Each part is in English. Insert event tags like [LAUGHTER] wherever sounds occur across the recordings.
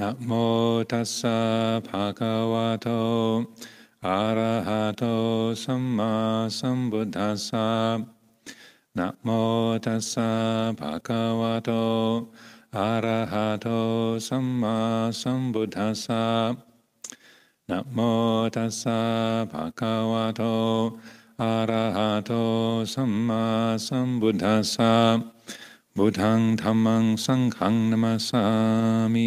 นะโมตัสสะภะคะวะโตอะระหะโตสัมมาสัมพุทธัสสะนะโมตัสสะภะคะวะโตอะระหะโตสัมมาสัมพุทธัสสะนะโมตัสสะภะคะวะโตอะระหะโตสัมมาสัมพุทธัสสะบุทังธรรมังสังฆังนัมสามิ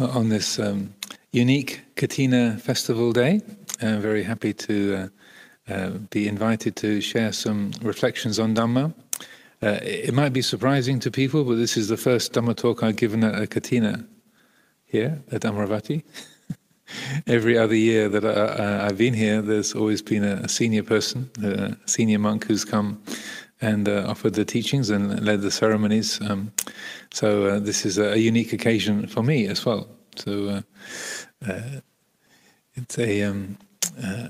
on this um, unique Kathina Festival Day. I'm very happy to uh, uh, be invited to share some reflections on Dhamma. Uh, it might be surprising to people, but this is the first Dhamma talk I've given at a Kathina here at Amaravati. [LAUGHS] Every other year that I, have been here, there's always been a, senior person, a senior monk who's come and uh, offered the teachings and led the ceremonies. Um, so uh, this is a, unique occasion for me as well. So uh, uh it's a um, uh,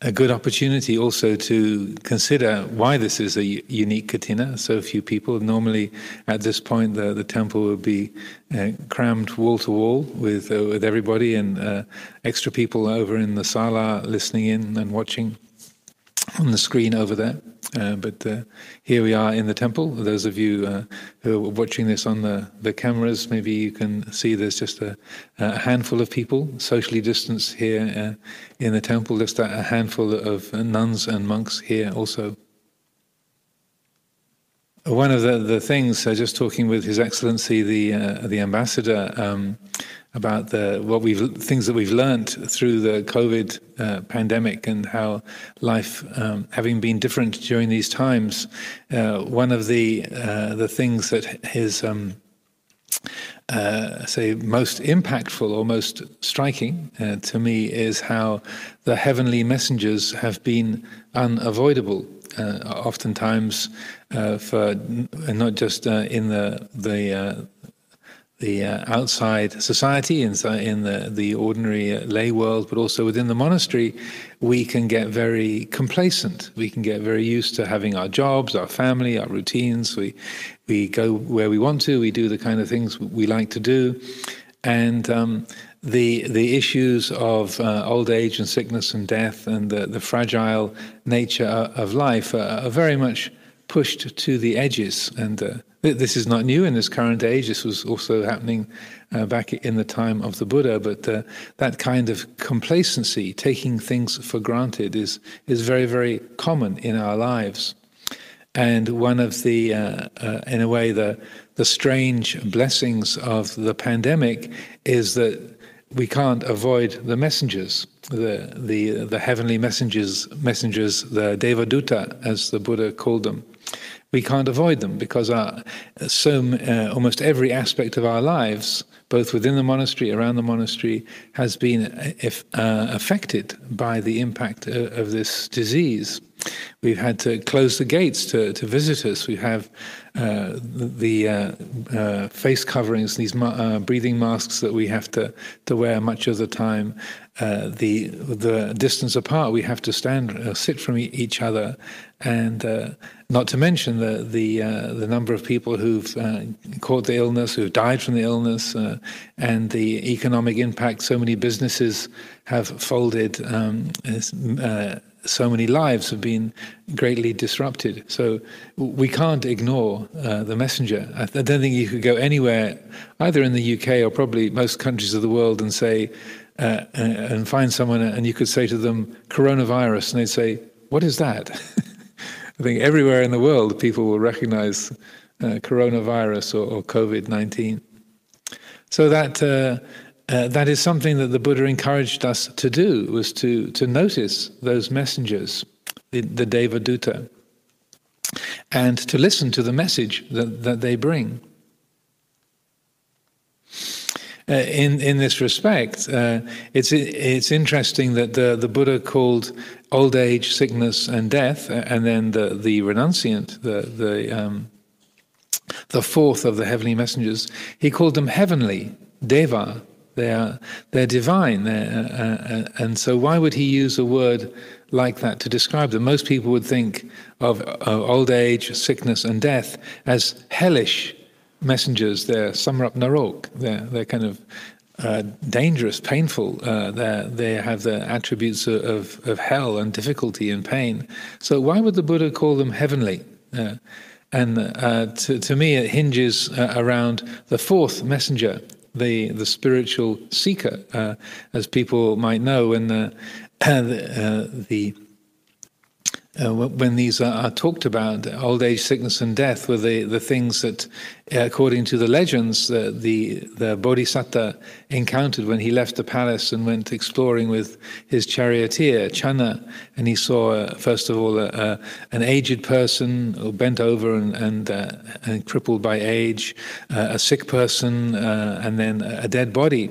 a good opportunity also to consider why this is a unique kathina. So few people. Normally, at this point, the, the temple would be uh, crammed wall to wall with with everybody and extra people over in the sala listening in and watching on the screen over there. Uh, but uh, here we are in the temple. Those of you uh, who are watching this on the, the cameras, maybe you can see there's just a, a handful of people, socially distanced here uh, in the temple, just a handful of nuns and monks here also. One of the, the things, uh, just talking with His Excellency the, uh, the Ambassador, um, about the what we've things that we've learned through the COVID uh, pandemic and how life, um, having been different during these times, uh, one of the uh, the things that is um, uh, say most impactful or most striking uh, to me is how the heavenly messengers have been unavoidable. Uh, oftentimes, for not just in the the the uh, outside society in, in the, the ordinary uh, lay world, but also within the monastery, we can get very complacent. We can get very used to having our jobs, our family, our routines. We, we go where we want to, we do the kind of things we like to do. And um, the, the issues of uh, old age and sickness and death and the, the fragile nature of life are, are very much pushed to the edges. And uh, this is not new in this current age. This was also happening uh, back in the time of the Buddha. But uh, that kind of complacency, taking things for granted, is is very very common in our lives. And one of the, uh, uh in a way, the the strange blessings of the pandemic is that we can't avoid the messengers, the the the heavenly messengers, messengers, the Devaduta, as the Buddha called them we can't avoid them because our, so uh, almost every aspect of our lives, both within the monastery, around the monastery, has been uh, if, uh, affected by the impact of, of, this disease. We've had to close the gates to, to visitors. We have uh, the uh, uh, face coverings, these ma- breathing masks that we have to, to wear much of the time. the the distance apart, we have to stand, sit from each other, and uh, not to mention the the uh, the number of people who've uh, caught the illness, who've died from the illness, uh, and the economic impact. So many businesses have folded. Um, uh, so many lives have been greatly disrupted. So we can't ignore uh, the messenger. I, don't think you could go anywhere, either in the UK or probably most countries of the world, and say. and find someone, and you could say to them, coronavirus, and they'd say, What is that? [LAUGHS] I think everywhere in the world people will recognize uh, coronavirus or, or COVID 19. So that. Uh, uh, that is something that the Buddha encouraged us to do, was to, to notice those messengers, the, the Devaduta, and to listen to the message that, that they bring. Uh, in in this respect, uh, it's it's interesting that the the Buddha called old age, sickness, and death, and then the the renunciant, the the um, the fourth of the heavenly messengers, he called them heavenly, deva, They are they're divine. They're, uh, uh, and so why would he use a word like that to describe them? Most people would think of old age, sickness, and death as hellish messengers. They're samrap narok. They're they're kind of uh, dangerous, painful. Uh, they have the attributes of, of hell and difficulty and pain. So why would the Buddha call them heavenly? Uh, and uh, to, to, me, it hinges uh, around the fourth messenger, the the spiritual seeker, uh, as people might know. When the [COUGHS] the uh, when these are, are, talked about, old age, sickness, and death were the, the things that, uh, according to the legends, uh, the, the Bodhisatta encountered when he left the palace and went exploring with his charioteer, Channa. And he saw, uh, first of all, an aged person bent over and, and, uh, and crippled by age, uh, a sick person, and then a dead body.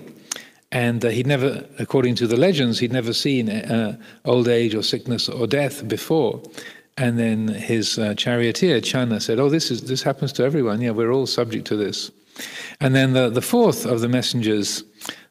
And uh, he'd never, according to the legends, he'd never seen uh, old age or sickness or death before. And then his uh, charioteer, Channa, said, Oh, this, is, this happens to everyone. Yeah, we're all subject to this. And then the, the fourth of the messengers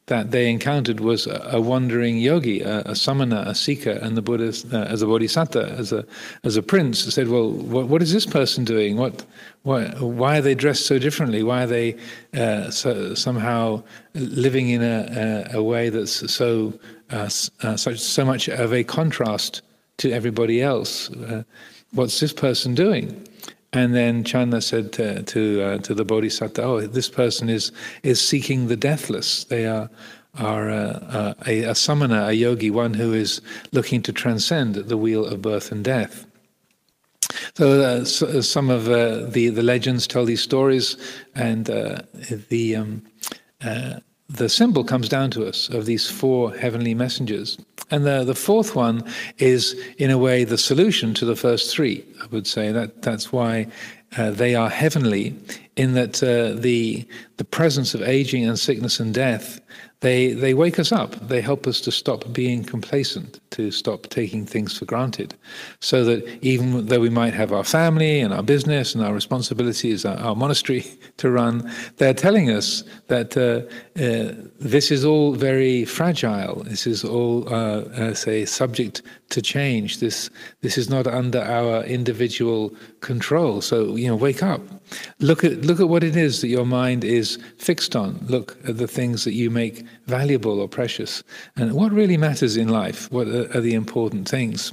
that they encountered was a, a wandering yogi, a, a, samana, a seeker, and the Buddha, uh, as a bodhisattva, as a as a prince, said, "Well, what, what is this person doing? What, why, why are they dressed so differently? Why are they uh, so, somehow living in a, a, a way that's so uh, uh, such so much of a contrast to everybody else? Uh, what's this person doing?" And then Channa said to to, uh, to the Bodhisattva, "Oh, this person is is seeking the deathless. They are are uh, uh, a, a samana, a yogi, one who is looking to transcend the wheel of birth and death." So, uh, so some of uh, the the legends tell these stories, and uh, the um, the symbol comes down to us of these four heavenly messengers. And the, the fourth one is, in a way, the solution to the first three. I would say that that's why uh, they are heavenly, in that uh, the the presence of aging and sickness and death they, they wake us up. They help us to stop being complacent, to stop taking things for granted. So that even though we might have our family and our business and our responsibilities, our, our monastery [LAUGHS] to run, they're telling us that uh, uh, this is all very fragile. This is all, uh, uh say, subject to change. This, this is not under our individual control. So, you know, wake up. Look at, look at what it is that your mind is fixed on. Look at the things that you make valuable or precious. And what really matters in life? What are, the important things?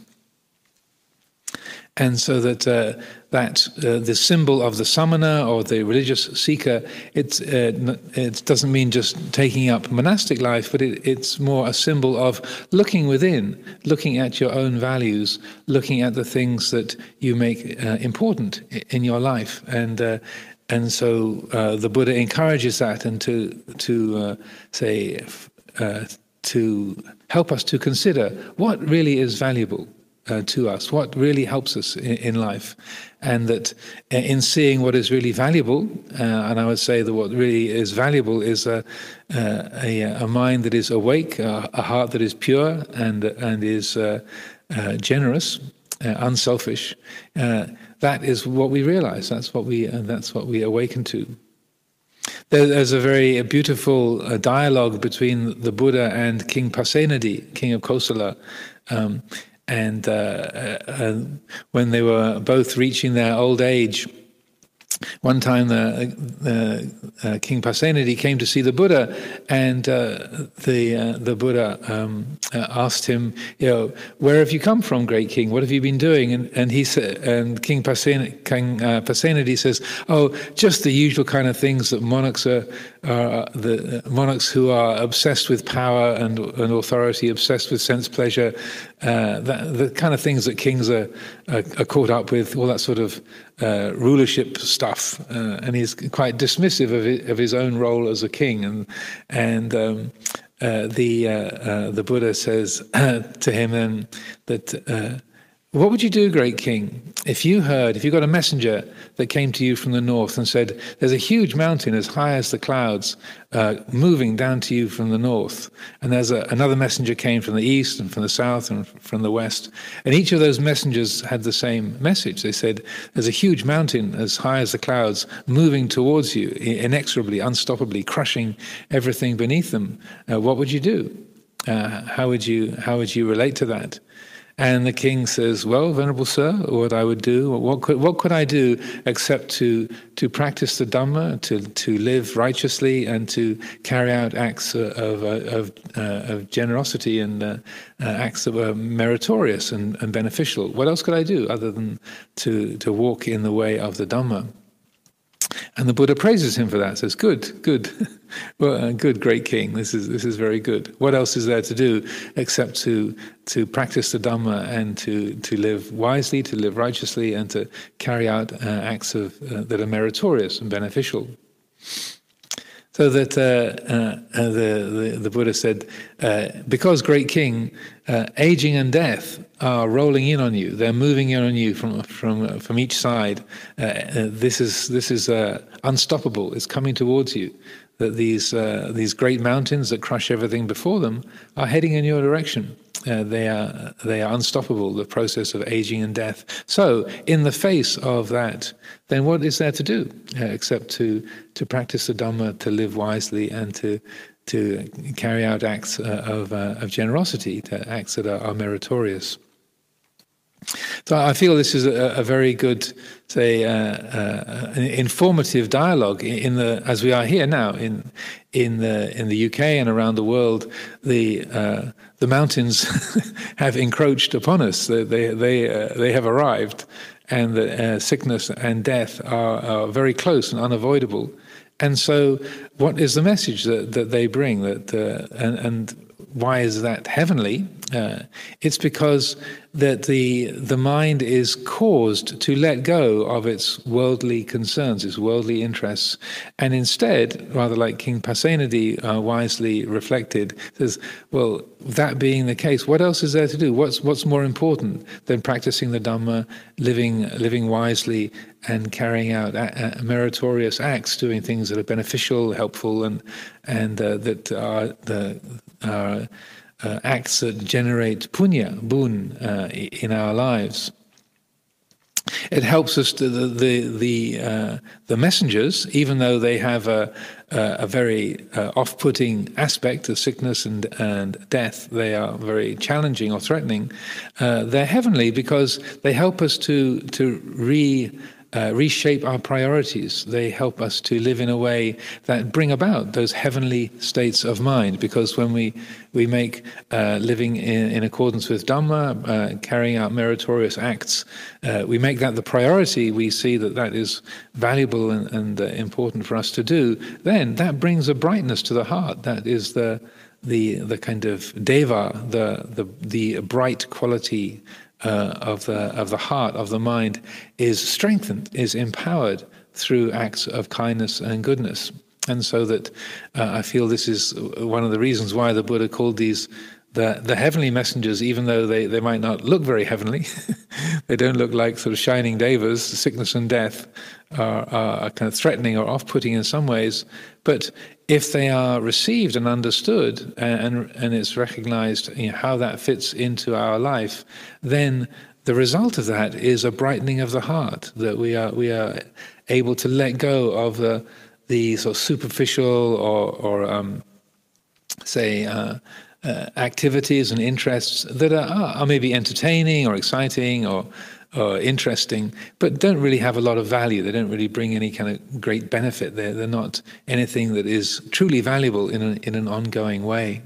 And so that uh, that uh, the symbol of the samana or the religious seeker, it's, uh, it doesn't mean just taking up monastic life, but it, it's more a symbol of looking within, looking at your own values, looking at the things that you make uh, important in your life, and uh, and so uh, the Buddha encourages that and to, to uh, say, uh, to help us to consider what really is valuable uh, to us, what really helps us in, in, life. And that uh, in seeing what is really valuable, uh, and I would say that what really is valuable is a, a, a mind that is awake, a, a, heart that is pure and, and is generous, unselfish that is what we realize. That's what we, uh, that's what we awaken to. There's a very beautiful uh, dialogue between the Buddha and King Pasenadi, king of Kosala. Um, and uh, uh, when they were both reaching their old age, one time, the, the uh, King Pasenadi came to see the Buddha, and uh, the uh, the Buddha um, uh, asked him, "You know, where have you come from, great king? What have you been doing?" And, and he said, and King Pasenadi, King uh, Pasenadi says, "Oh, just the usual kind of things that monarchs are, the monarchs who are obsessed with power and, and authority, obsessed with sense pleasure, uh, that, the kind of things that kings are, are, are caught up with, all that sort of uh, rulership stuff, uh, and he's quite dismissive of his, of his, own role as a king. And and um, uh, the uh, uh, the Buddha says [CLEARS THROAT] to him then that. What would you do, great king, if you heard, if you got a messenger that came to you from the north and said, There's a huge mountain as high as the clouds uh, moving down to you from the north, and there's a, another messenger came from the east and from the south and from the west, and each of those messengers had the same message. They said, There's a huge mountain as high as the clouds moving towards you, inexorably, unstoppably, crushing everything beneath them. Uh, what would you do? Uh, how would you how would you relate to that? And the king says, "Well, venerable sir, what I would do, what could what could I do except to to practice the Dhamma, to to live righteously, and to carry out acts of of, uh, of generosity and uh, uh, acts that were meritorious and, and beneficial? What else could I do other than to to walk in the way of the Dhamma?" And the Buddha praises him for that. Says, "Good, good, [LAUGHS] well, uh, good, great king. This is this is very good. What else is there to do except to to practice the Dhamma and to to live wisely, to live righteously, and to carry out uh, acts of uh, that are meritorious and beneficial." So that uh, uh, uh, the, the, the Buddha said, because great king, aging and death are rolling in on you. They're moving in on you from from from each side. this is this is unstoppable. It's coming towards you. That these these great mountains that crush everything before them are heading in your direction. Uh, they are they are unstoppable. The process of aging and death. So, in the face of that, then what is there to do uh, except to to practice the Dhamma, to live wisely, and to to carry out acts uh, of uh, of generosity, to acts that are, meritorious. So, I feel this is a, a very good, say, uh, informative dialogue in the as we are here now in in the in the UK and around the world. The the mountains [LAUGHS] have encroached upon us. They they they, uh, they have arrived, and the uh, sickness and death are, are, very close and unavoidable. And so, what is the message that, that they bring? That uh, and, and why is that heavenly? Uh, it's because that the the mind is caused to let go of its worldly concerns, its worldly interests, and instead, rather like King Pasenadi uh, wisely reflected, says, "Well, that being the case, what else is there to do? What's what's more important than practicing the Dhamma, living living wisely, and carrying out a, a meritorious acts, doing things that are beneficial, helpful, and and uh, that are the are uh, acts that generate punya, boon, uh, in our lives. It helps us to the the the, uh, the messengers, even though they have a a, very uh, off-putting aspect of sickness and and death. They are very challenging or threatening. Uh, they're heavenly because they help us to to re uh, reshape our priorities. They help us to live in a way that bring about those heavenly states of mind. Because when we we make uh, living in, in, accordance with Dhamma, uh, carrying out meritorious acts, uh, we make that the priority. We see that that is valuable and, and uh, important for us to do. Then that brings a brightness to the heart. That is the the the kind of deva, the the the bright quality uh, of the of the heart of the mind is strengthened, is empowered through acts of kindness and goodness, and so that uh, I feel this is one of the reasons why the Buddha called these the the heavenly messengers, even though they, they might not look very heavenly, [LAUGHS] they don't look like sort of shining devas. Sickness and death are, are kind of threatening or off-putting in some ways, but if they are received and understood and, and it's recognized you know, how that fits into our life, then the result of that is a brightening of the heart, that we are, we are able to let go of the, the sort of superficial or, or um, say, uh, uh, activities and interests that are, are maybe entertaining or exciting or or interesting, but don't really have a lot of value. They don't really bring any kind of great benefit. They're, they're not anything that is truly valuable in, a, in an ongoing way.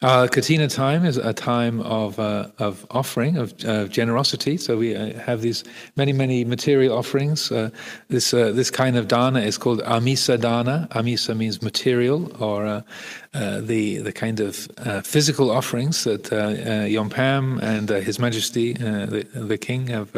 Uh, Kathina time is a time of uh, of offering of uh, generosity. So we uh, have these many many material offerings. Uh, this uh, this kind of dana is called amisa dana. Amisa means material, or uh, the the kind of uh, physical offerings that uh, uh Yompam and uh, His Majesty the, the, King have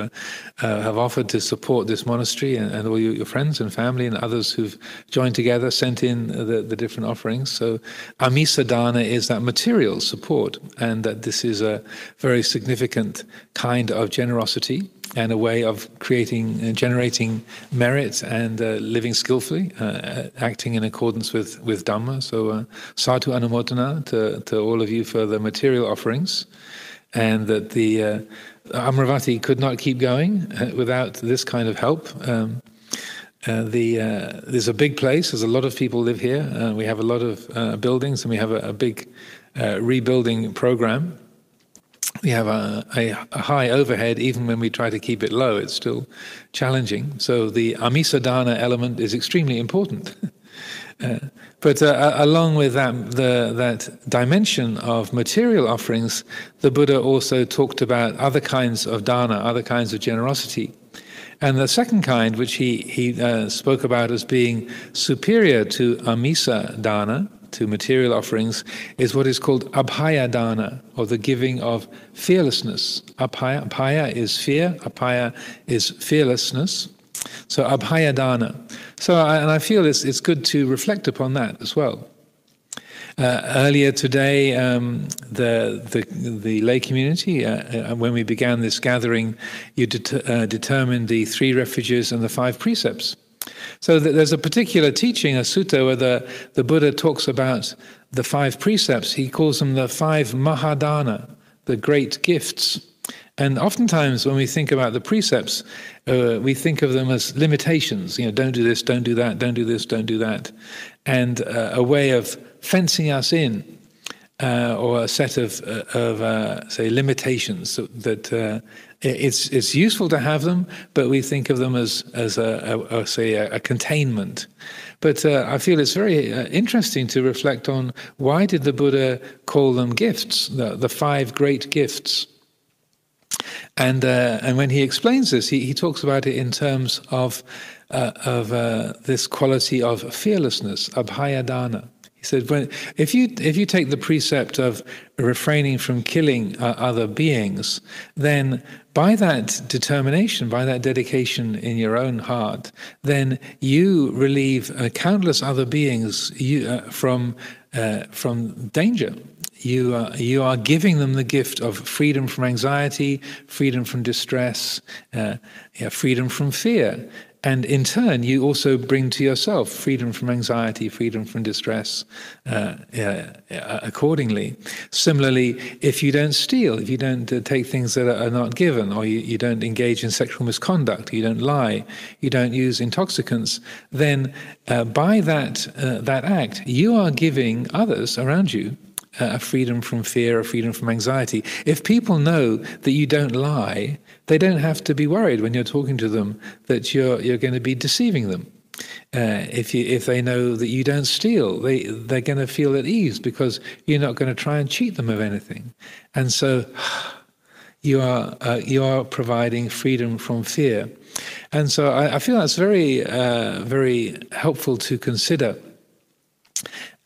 have offered to support this monastery, and, and all your, your, friends and family and others who've joined together sent in the, the different offerings. So Amisa Dana is that material support, and that this is a very significant kind of generosity and a way of creating, uh, generating merit and uh, living skillfully, uh, acting in accordance with, with Dhamma. So, uh, sadhu anumodana to, to all of you for the material offerings, and that the uh, Amaravati could not keep going uh, without this kind of help. Um, uh, the uh, there's a big place. There's a lot of people live here. Uh, we have a lot of uh, buildings, and we have a, a big uh, rebuilding program. We have a, a, high overhead, even when we try to keep it low. It's still challenging. So the amisadana element is extremely important. [LAUGHS] but along with that, the, that dimension of material offerings, the Buddha also talked about other kinds of dana, other kinds of generosity. And the second kind, which he, he uh, spoke about as being superior to amisa dana, to material offerings, is what is called abhaya dana, or the giving of fearlessness. Abhaya, abhaya is fear, abhaya is fearlessness. So abhaya dana. So, I, and I feel it's, it's good to reflect upon that as well. Uh, earlier today, um, the, the, the lay community, uh, uh, when we began this gathering, you det- uh, determined the three refuges and the five precepts. So there's a particular teaching, a sutta, where the, the Buddha talks about the five precepts. He calls them the five mahadana, the great gifts. And oftentimes, when we think about the precepts, uh, we think of them as limitations. You know, don't do this, don't do that, don't do this, don't do that, and uh, a way of fencing us in, uh, or a set of, uh, of uh, say, limitations that uh, it's it's useful to have them, but we think of them as as a, a, a say a, a, containment. But uh, I feel it's very uh, interesting to reflect on why did the Buddha call them gifts, the, the five great gifts. And and when he explains this, he, he talks about it in terms of of this quality of fearlessness, abhayadana. He said, when, if, you, if you take the precept of refraining from killing uh, other beings, then by that determination, by that dedication in your own heart, then you relieve uh, countless other beings you, uh, from, uh, from danger. You are, you are giving them the gift of freedom from anxiety, freedom from distress, uh, yeah, freedom from fear. And in turn, you also bring to yourself freedom from anxiety, freedom from distress uh, accordingly. Similarly, if you don't steal, if you don't uh, take things that are not given, or you, you, don't engage in sexual misconduct, you don't lie, you don't use intoxicants, then uh, by that, uh, that act, you are giving others around you a freedom from fear, a freedom from anxiety. If people know that you don't lie, they don't have to be worried when you're talking to them that you're you're going to be deceiving them. Uh, if you if they know that you don't steal, they they're going to feel at ease because you're not going to try and cheat them of anything, and so [SIGHS] you are uh, you are providing freedom from fear, and so I, I feel that's very uh, very helpful to consider.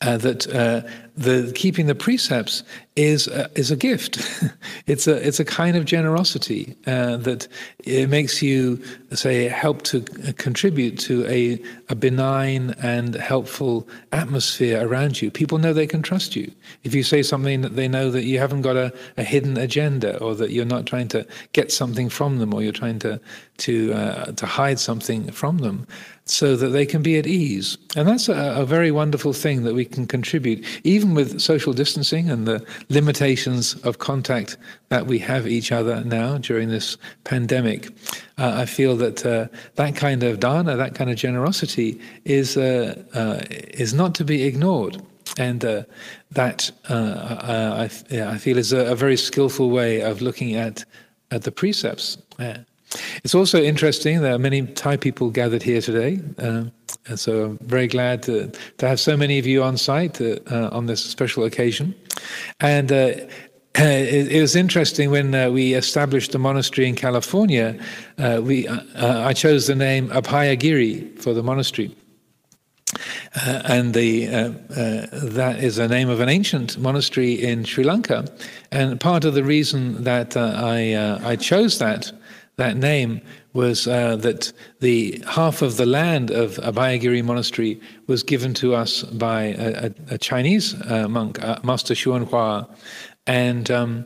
Uh, that uh, the keeping the precepts is a, is a gift. [LAUGHS] it's a it's a kind of generosity uh, that it makes you say help to contribute to a a benign and helpful atmosphere around you. People know they can trust you. If you say something that they know that you haven't got a, a hidden agenda or that you're not trying to get something from them or you're trying to to uh, to hide something from them so that they can be at ease. And that's a, a, very wonderful thing that we can contribute, even with social distancing and the limitations of contact that we have each other now during this pandemic. Uh, I feel that uh, that kind of dana, that kind of generosity, is uh, uh is not to be ignored. And uh, that I, I, feel is a, a, very skillful way of looking at at the precepts. Yeah. It's also interesting. There are many Thai people gathered here today, uh, and so I'm very glad to, to have so many of you on site uh, uh on this special occasion. And uh, [CLEARS THROAT] it, it, was interesting when uh, we established the monastery in California. Uh, we I chose the name Abhayagiri for the monastery. And the, that is a name of an ancient monastery in Sri Lanka. And part of the reason that I, I chose that that name was uh, that the half of the land of Abhayagiri Monastery was given to us by a, a, a Chinese uh, monk, uh, Master Xuanhua, and um,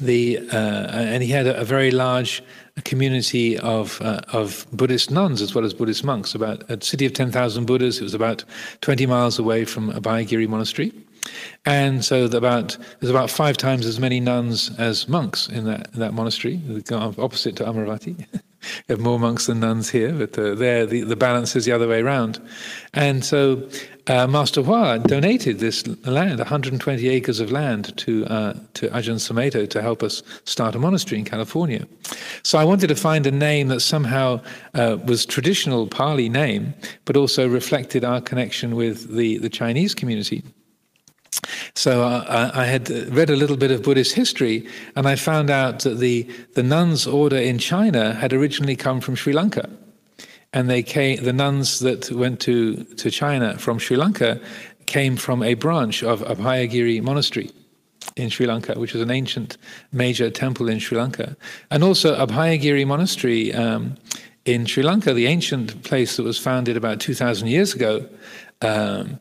the uh, and he had a, a very large community of uh, of Buddhist nuns as well as Buddhist monks. About a city of ten thousand Buddhas. It was about twenty miles away from Abhayagiri Monastery. And so about, there's about five times as many nuns as monks in that, in that monastery, opposite to Amaravati. [LAUGHS] [LAUGHS] we have more monks than nuns here, but uh, there the, the balance is the other way around. And so uh, Master Hua donated this land, 120 acres of land, to uh, to Ajahn Sumedho to help us start a monastery in California. So I wanted to find a name that somehow uh, was traditional Pali name, but also reflected our connection with the, the Chinese community. So uh, I had read a little bit of Buddhist history, and I found out that the, the nuns' order in China had originally come from Sri Lanka. And they came, the nuns that went to, to China from Sri Lanka came from a branch of Abhayagiri Monastery in Sri Lanka, which is an ancient major temple in Sri Lanka. And also Abhayagiri Monastery um, in Sri Lanka, the ancient place that was founded about 2,000 years ago. Um,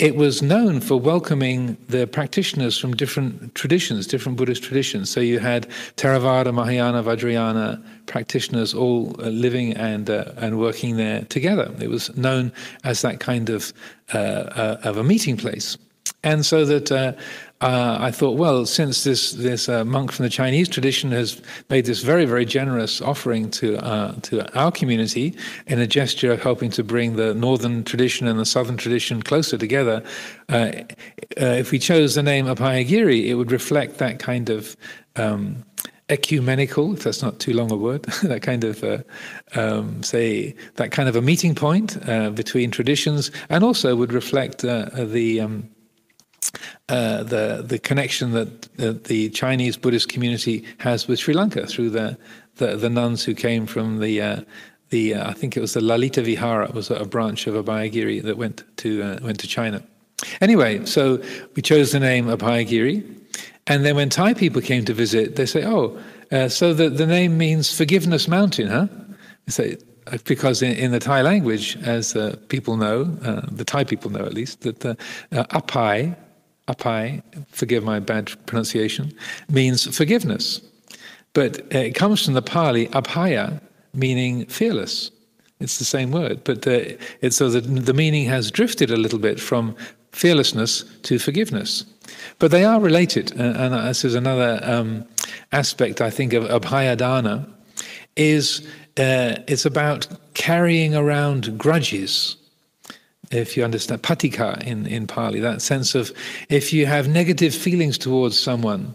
it was known for welcoming the practitioners from different traditions, different Buddhist traditions. So you had Theravada, Mahayana, Vajrayana practitioners all uh, living and uh, and working there together. It was known as that kind of uh, uh of a meeting place. And so that uh, uh, I thought, well, since this this uh, monk from the Chinese tradition has made this very very generous offering to uh, to our community in a gesture of helping to bring the northern tradition and the southern tradition closer together, uh, uh, if we chose the name Abhayagiri, it would reflect that kind of. Um, ecumenical, if that's not too long a word, [LAUGHS] that kind of, uh, um, say, that kind of a meeting point uh, between traditions, and also would reflect uh, the um, uh, the the connection that uh, the Chinese Buddhist community has with Sri Lanka through the the, the nuns who came from the uh, the uh, I think it was the Lalita Vihara was a branch of Abhayagiri that went to uh, went to China. Anyway, so we chose the name Abhayagiri, and then when Thai people came to visit, they say, "Oh, uh, so the the name means forgiveness mountain, huh?" They say because in, in, the Thai language, as uh, people know, uh, the Thai people know at least, that uh, apai apai, forgive my bad pronunciation, means forgiveness. But it comes from the Pali, abhaya, meaning fearless. It's the same word, but uh, it's so that the meaning has drifted a little bit from fearlessness to forgiveness. But they are related, and, and this is another um, aspect I think of abhayadana, is uh, it's about carrying around grudges if you understand patigha in, in Pali, that sense of if you have negative feelings towards someone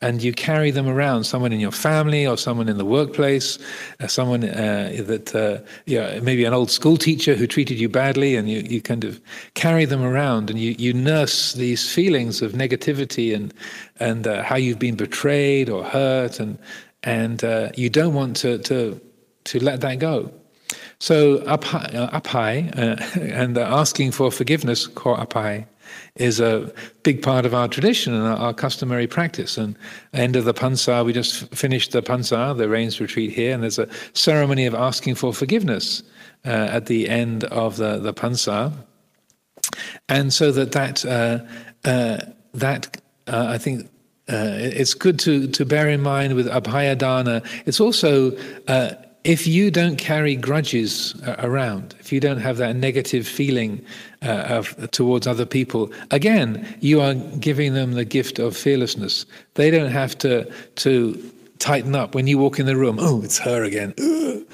and you carry them around, someone in your family or someone in the workplace, uh, someone uh, that, uh, yeah, maybe an old school teacher who treated you badly, and you, you kind of carry them around and you, you nurse these feelings of negativity and, and uh, how you've been betrayed or hurt, and, and uh, you don't want to, to, to let that go. So apai, uh, apai uh, [LAUGHS] and asking for forgiveness, ko apai, is a big part of our tradition and our, customary practice. And end of the pansa, we just finished the pansa, the rains retreat here, and there's a ceremony of asking for forgiveness uh, at the end of the the pansa. And so that that uh, uh, that uh, I think it's good to to bear in mind with abhayadana. It's also if you don't carry grudges uh, around, if you don't have that negative feeling uh, of, towards other people, again, you are giving them the gift of fearlessness. They don't have to to tighten up when you walk in the room. Oh, it's her again. [GASPS]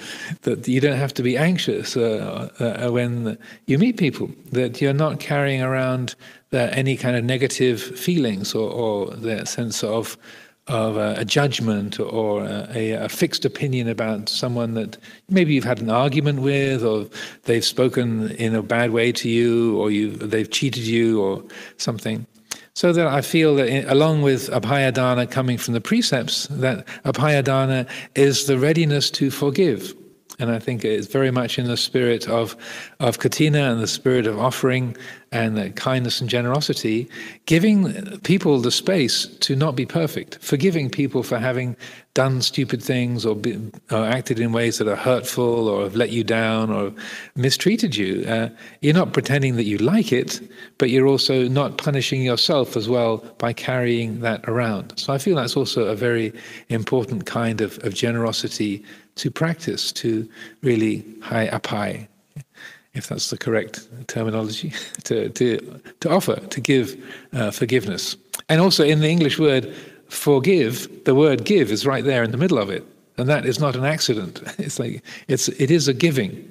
That you don't have to be anxious uh, uh, when you meet people. That you're not carrying around any kind of negative feelings or, or sense of of a, a judgment or a, a, fixed opinion about someone that maybe you've had an argument with, or they've spoken in a bad way to you, or you they've cheated you, or something. So that I feel that, in, along with abhayadana coming from the precepts, that abhayadana is the readiness to forgive. And I think it's very much in the spirit of, of kathina and the spirit of offering and kindness and generosity, giving people the space to not be perfect, forgiving people for having done stupid things or, be, or acted in ways that are hurtful or have let you down or mistreated you. Uh, you're not pretending that you like it, but you're also not punishing yourself as well by carrying that around. So I feel that's also a very important kind of, of generosity to practice, to really high up high if that's the correct terminology, [LAUGHS] to, to, to offer, to give uh, forgiveness. And also in the English word forgive, the word give is right there in the middle of it. And that is not an accident. [LAUGHS] It's like, it's, it is a giving.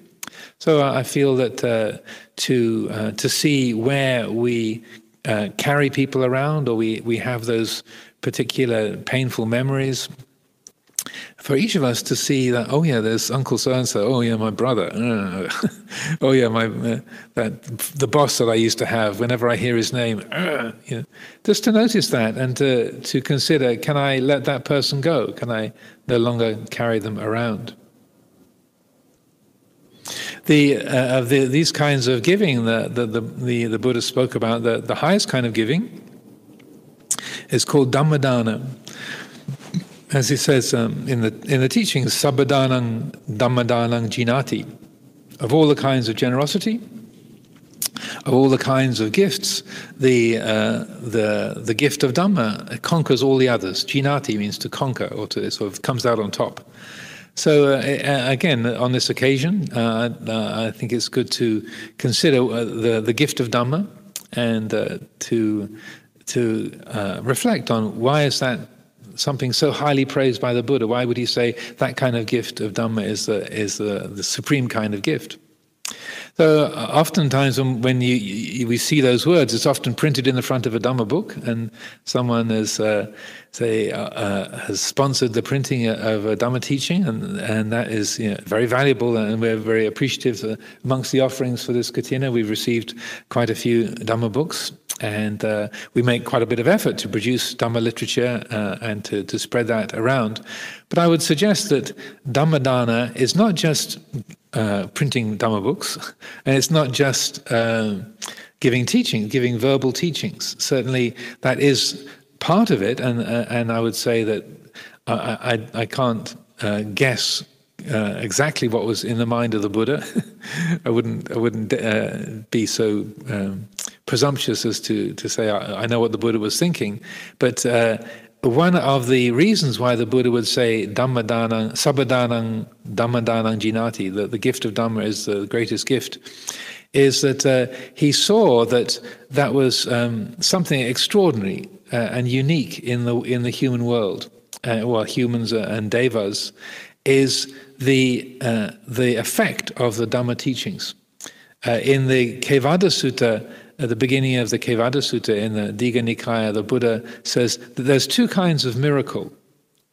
So I feel that uh, to, uh, to see where we uh, carry people around or we, we have those particular painful memories, for each of us to see that, oh yeah, there's Uncle so and so. Oh yeah, my brother. [LAUGHS] oh yeah, my uh, that the boss that I used to have. Whenever I hear his name, uh, you know, just to notice that and to to consider: Can I let that person go? Can I no longer carry them around? The, uh, of the, these kinds of giving, that the, the, the, the Buddha spoke about, the, the highest kind of giving is called Dhammadana as he says um, in the in the teachings, Sabbadanang Dhammadanang Jinati, of all the kinds of generosity, of all the kinds of gifts, the uh, the the gift of Dhamma conquers all the others. Jinati means to conquer, or to sort of comes out on top. So uh, again, on this occasion, uh, uh, I think it's good to consider uh, the the gift of Dhamma and uh, to to reflect on why is that something so highly praised by the Buddha, why would he say that kind of gift of Dhamma is the, is the, the supreme kind of gift? So uh, oftentimes when, you, you, we see those words, it's often printed in the front of a Dhamma book, and someone has, uh, say, uh, uh, has sponsored the printing of a Dhamma teaching, and, and that is you know, very valuable, and we're very appreciative. Uh, amongst the offerings for this kathina, we've received quite a few Dhamma books, and uh, we make quite a bit of effort to produce Dhamma literature uh, and to, to spread that around. But I would suggest that Dhammadana is not just uh, printing Dhamma books, [LAUGHS] and it's not just um, giving teaching, giving verbal teachings. Certainly, that is part of it, and uh, and I would say that I I, I can't uh, guess uh, exactly what was in the mind of the Buddha. [LAUGHS] I wouldn't I wouldn't uh, be so um, presumptuous as to to say I, I, know what the Buddha was thinking, but. Uh, one of the reasons why the Buddha would say Dhammadanang, Sabbadanang, Dhammadanang Jinati, that the gift of Dhamma is the greatest gift, is that uh, he saw that that was um, something extraordinary uh, and unique in the in the human world, uh, well, humans and devas, is the, uh, the effect of the Dhamma teachings. Uh, in the Kevaddha Sutta, at the beginning of the Kevaddha Sutta in the Digha Nikaya, the Buddha says that there's two kinds of miracle.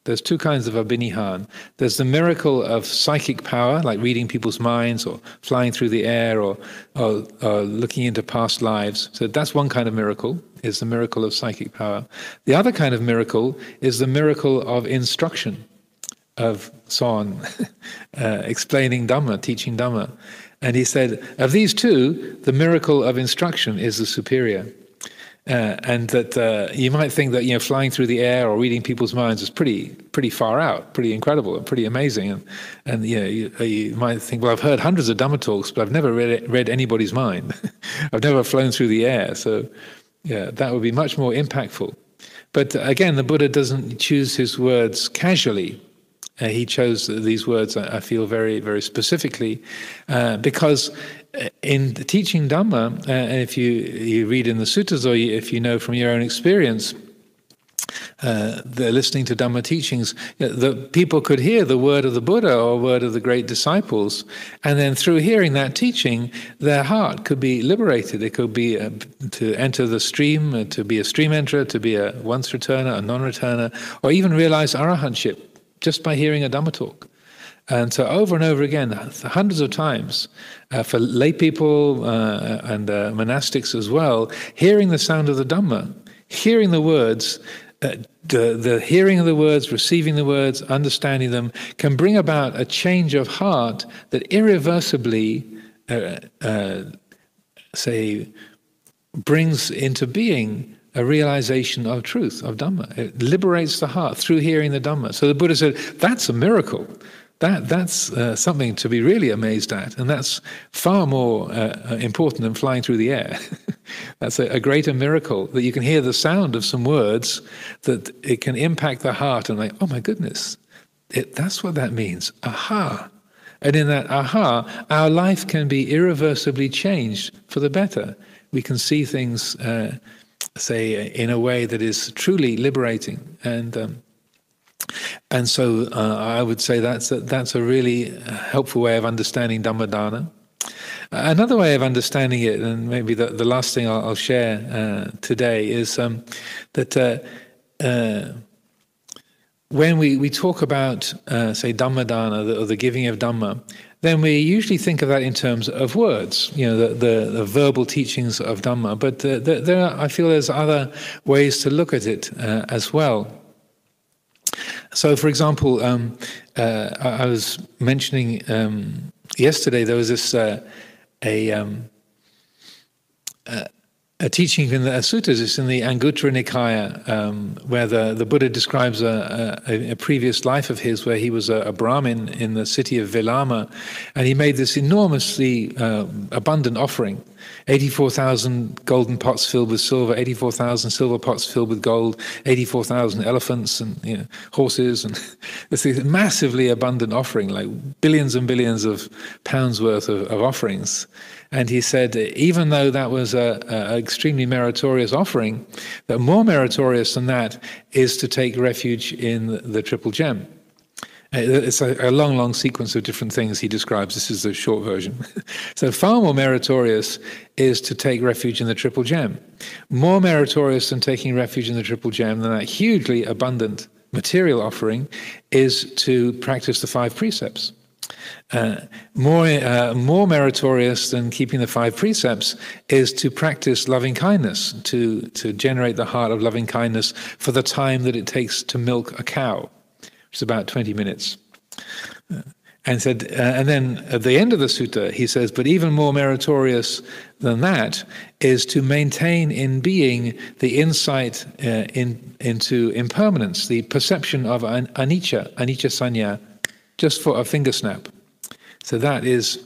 There's two kinds of abhinihan. There's the miracle of psychic power, like reading people's minds or flying through the air or, or, or looking into past lives. So that's one kind of miracle, is the miracle of psychic power. The other kind of miracle is the miracle of instruction of Son [LAUGHS] uh, explaining Dhamma, teaching Dhamma. And he said, of these two, the miracle of instruction is the superior. Uh, and that uh, you might think that you know flying through the air or reading people's minds is pretty pretty far out, pretty incredible, and pretty amazing. And and you know you, you might think, well, I've heard hundreds of Dhamma talks, but I've never read read anybody's mind. [LAUGHS] I've never flown through the air, so yeah, that would be much more impactful. But again, the Buddha doesn't choose his words casually. Uh, he chose these words, I feel, very, very specifically, uh, because uh, in teaching Dhamma, uh, if you, you read in the suttas or if you know from your own experience, uh, the listening to Dhamma teachings, the people could hear the word of the Buddha or word of the great disciples, and then through hearing that teaching, their heart could be liberated. It could be uh, to enter the stream, uh, to be a stream enterer, to be a once returner, a non-returner, or even realize arahantship just by hearing a Dhamma talk. And so, over and over again, hundreds of times, uh, for lay people uh, and uh, monastics as well, hearing the sound of the Dhamma, hearing the words, uh, the, the hearing of the words, receiving the words, understanding them, can bring about a change of heart that irreversibly, uh, uh, say, brings into being a realization of truth, of Dhamma. It liberates the heart through hearing the Dhamma. So the Buddha said, that's a miracle. That, that's uh, something to be really amazed at, and that's far more uh, uh important than flying through the air. [LAUGHS] that's a, a, greater miracle that you can hear the sound of some words, that it can impact the heart, and like, oh my goodness, it, that's what that means. Aha. And in that aha, our life can be irreversibly changed for the better. We can see things, uh, say, in a way that is truly liberating. And um, and so uh, I would say that's a, that's a really helpful way of understanding Dhammadana. Another way of understanding it, and maybe the, the last thing I'll, I'll share uh, today, is um, that uh, uh when we, we talk about, uh, say, Dhammadana, the, or the giving of Dhamma, then we usually think of that in terms of words, you know, the, the, the verbal teachings of Dhamma. But uh, there, are, I feel there's other ways to look at it as well. So, for example, um, uh, I, I, was mentioning um, yesterday there was this uh, a, um, uh, a teaching in the suttas. It's in the Anguttara Nikaya, um, where the, the Buddha describes a, a, a, previous life of his where he was a, a, Brahmin in the city of Velama, and he made this enormously uh, abundant offering. 84,000 golden pots filled with silver, 84,000 silver pots filled with gold, 84,000 elephants and you know, horses. And [LAUGHS] it's a massively abundant offering, like billions and billions of pounds worth of, of offerings. And he said, even though that was an extremely meritorious offering, that more meritorious than that is to take refuge in the, the Triple Gem. Uh, it's a, a, long, long sequence of different things he describes. This is the short version. [LAUGHS] so, far more meritorious is to take refuge in the Triple Gem. More meritorious than taking refuge in the Triple Gem than that hugely abundant material offering is to practice the five precepts. Uh, more, uh, more meritorious than keeping the five precepts is to practice loving kindness, to, to generate the heart of loving kindness for the time that it takes to milk a cow which is about 20 minutes. and said, uh, and then at the end of the sutta, he says, but even more meritorious than that is to maintain in being the insight uh, in, into impermanence, the perception of an anicca, anicca sanya, just for a finger snap. So that is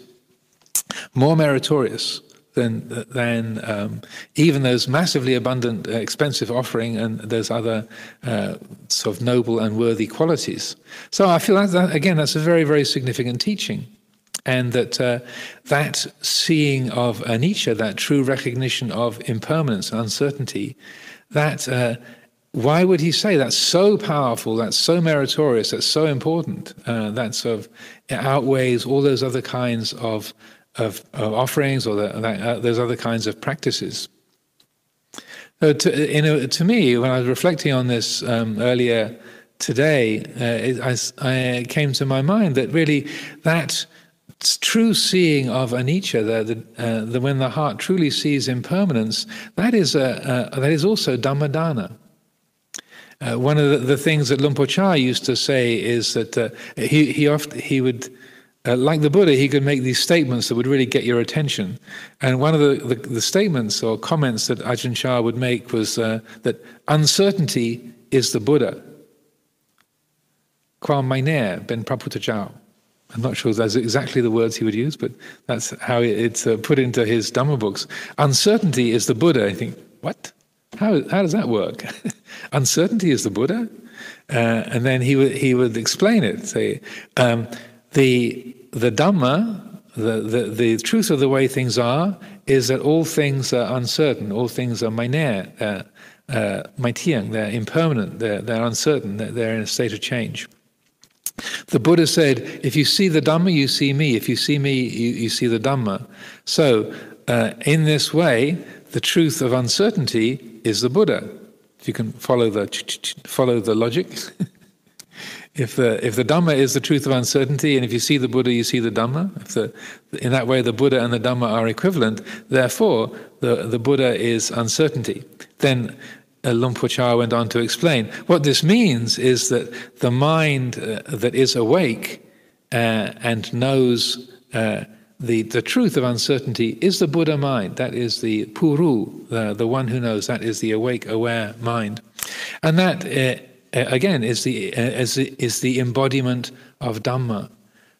more meritorious than than um, even those massively abundant, uh, expensive offering and those other uh, sort of noble and worthy qualities. So I feel like that again, that's a very very significant teaching, and that uh, that seeing of anicca, that true recognition of impermanence and uncertainty, that. Uh, why would he say that's so powerful, that's so meritorious, that's so important, uh, that sort of outweighs all those other kinds of of, of offerings or the, uh, those other kinds of practices. So to, to, me, when I was reflecting on this um, earlier today, uh, it, I, I, came to my mind that really that true seeing of anicca, the, the, uh, the, when the heart truly sees impermanence, that is, a, a that is also dhammadana. Uh, one of the, the, things that Luang Por Chah used to say is that uh, he, he, oft, he would uh, like the Buddha, he could make these statements that would really get your attention. And one of the, the, the statements or comments that Ajahn Chah would make was uh, that uncertainty is the Buddha. Quam mainer ben praputajao. I'm not sure that's exactly the words he would use, but that's how it's uh, put into his Dhamma books. Uncertainty is the Buddha. I think, what? How, how does that work? [LAUGHS] Uncertainty is the Buddha? Uh, and then he would, he would explain it, say, um, the, the Dhamma, the, the, the truth of the way things are, is that all things are uncertain, all things are mainer, uh, uh, they're impermanent, they're, they're uncertain, they're, they're in a state of change. The Buddha said, if you see the Dhamma, you see me. If you see me, you, you see the Dhamma. So, uh, in this way, the truth of uncertainty is the Buddha. If you can follow the, follow the logic. [LAUGHS] if the if the Dhamma is the truth of uncertainty, and if you see the Buddha, you see the Dhamma. If the, in that way, the Buddha and the Dhamma are equivalent. Therefore, the the Buddha is uncertainty. Then uh, Luang Por went on to explain what this means is that the mind uh, that is awake uh, and knows uh, the, the truth of uncertainty is the Buddha mind. That is the puru, the, the one who knows. That is the awake, aware mind. And that, uh again, is the, uh, is, is the embodiment of Dhamma.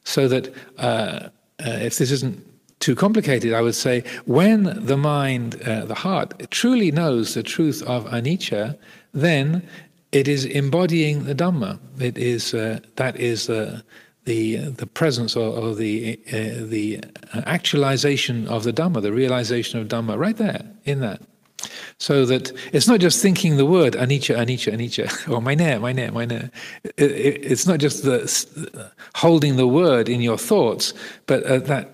So that uh, uh, if this isn't too complicated, I would say when the mind, uh, the heart, truly knows the truth of anicca, then it is embodying the Dhamma. It is, that is the the the presence or, or the uh, the actualization of the Dhamma, the realization of Dhamma, right there in that. So that it's not just thinking the word anicca, anicca, anicca, [LAUGHS] or meine. It, it, it's not just the holding the word in your thoughts, but uh, that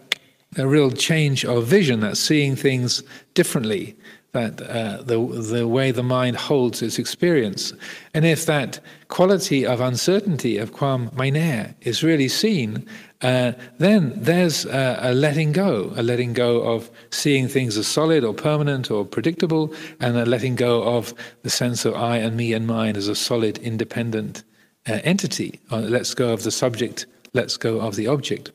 a real change of vision, that seeing things differently, that uh, the the way the mind holds its experience, and if that quality of uncertainty of quam meine is really seen, uh, then there's a, a, letting go, a letting go of seeing things as solid or permanent or predictable, and a letting go of the sense of I and me and mine as a solid, independent uh, entity. Uh, let's go of the subject. Let's go of the object.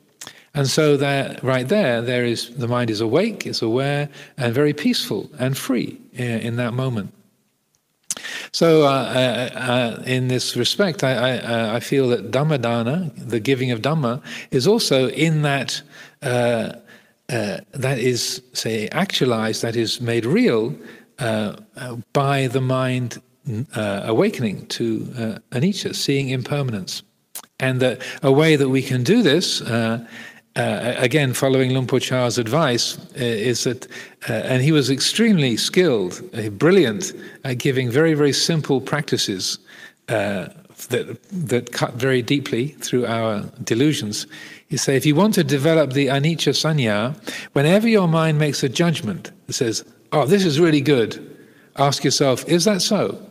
And so there, right there, there is the mind is awake, it's aware, and very peaceful and free in, in that moment. So, uh, uh, uh, in this respect, I, I, uh, I, feel that Dhammadana, the giving of Dhamma, is also in that uh, uh, that is, say, actualized, that is made real by the mind awakening to anicca, seeing impermanence. And that a way that we can do this uh, again, following Luang Por Chah's advice, uh, is that, uh, and he was extremely skilled, uh, brilliant at giving very, very simple practices uh, that, that cut very deeply through our delusions. He said, if you want to develop the anicca sanya, whenever your mind makes a judgment that says, oh, this is really good, ask yourself, is that so?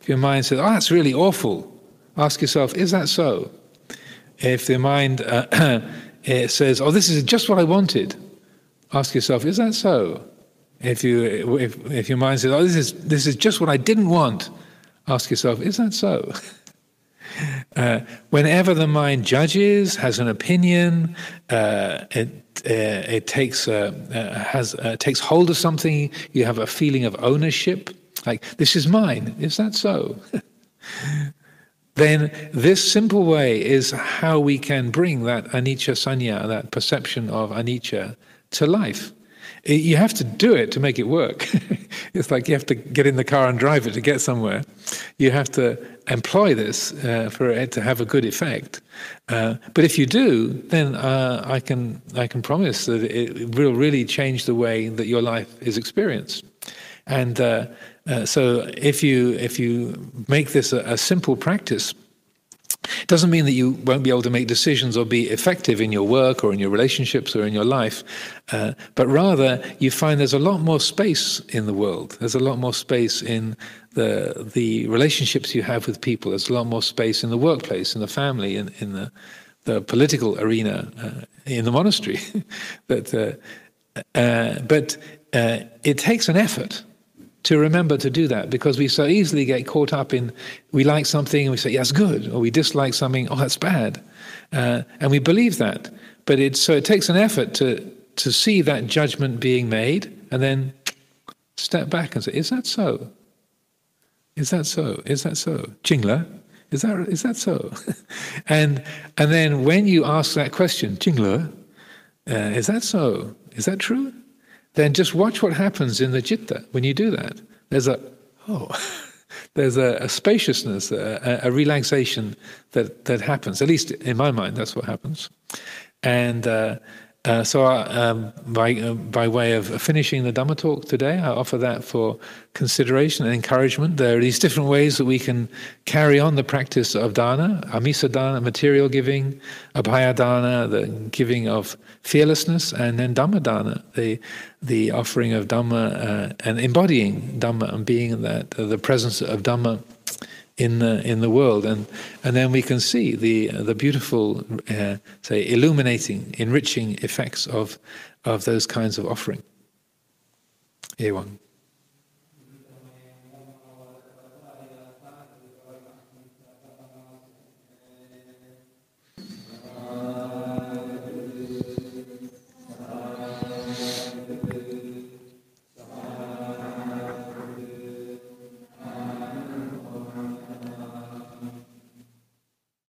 If your mind says, oh, that's really awful, ask yourself, is that so? If the mind uh, [CLEARS THROAT] it says, "Oh, this is just what I wanted," ask yourself, "Is that so?" If you if if your mind says, "Oh, this is this is just what I didn't want," ask yourself, "Is that so?" [LAUGHS] uh, whenever the mind judges, has an opinion, uh, it uh, it takes uh, uh, has uh, takes hold of something. You have a feeling of ownership, like this is mine. Is that so? [LAUGHS] then this simple way is how we can bring that anicca sanya, that perception of anicca, to life. You have to do it to make it work. [LAUGHS] it's like you have to get in the car and drive it to get somewhere. You have to employ this uh, for it to have a good effect. Uh, but if you do, then uh, I can I can promise that it will really change the way that your life is experienced. And uh, uh, so if you if you make this a, a simple practice, it doesn't mean that you won't be able to make decisions or be effective in your work or in your relationships or in your life, uh, but rather you find there's a lot more space in the world. There's a lot more space in the the relationships you have with people. There's a lot more space in the workplace, in the family, in, in the the political arena, uh, in the monastery. [LAUGHS] but uh, uh but uh, it takes an effort to remember to do that because we so easily get caught up in we like something and we say, yes, good, or we dislike something, oh, that's bad. Uh, and we believe that. But it so it takes an effort to, to see that judgment being made and then step back and say, is that so? Is that so? Is that so? Jingla, is that, is that so? [LAUGHS] and, and then when you ask that question, Jingla, uh, is that so? Is that true? Then just watch what happens in the citta when you do that. There's a, oh, [LAUGHS] there's a, a spaciousness, a, a, relaxation that, that happens. At least in my mind, that's what happens. And uh, uh, so, I, um, by, uh, by way of finishing the Dhamma talk today, I offer that for consideration and encouragement. There are these different ways that we can carry on the practice of dana, amisa dana, material giving, abhaya dana, the giving of fearlessness, and then Dhamma dana, the, the offering of Dhamma uh, and embodying Dhamma and being that, uh, the presence of Dhamma in the in the world, and and then we can see the the beautiful, uh, say, illuminating, enriching effects of of those kinds of offering. Ewang.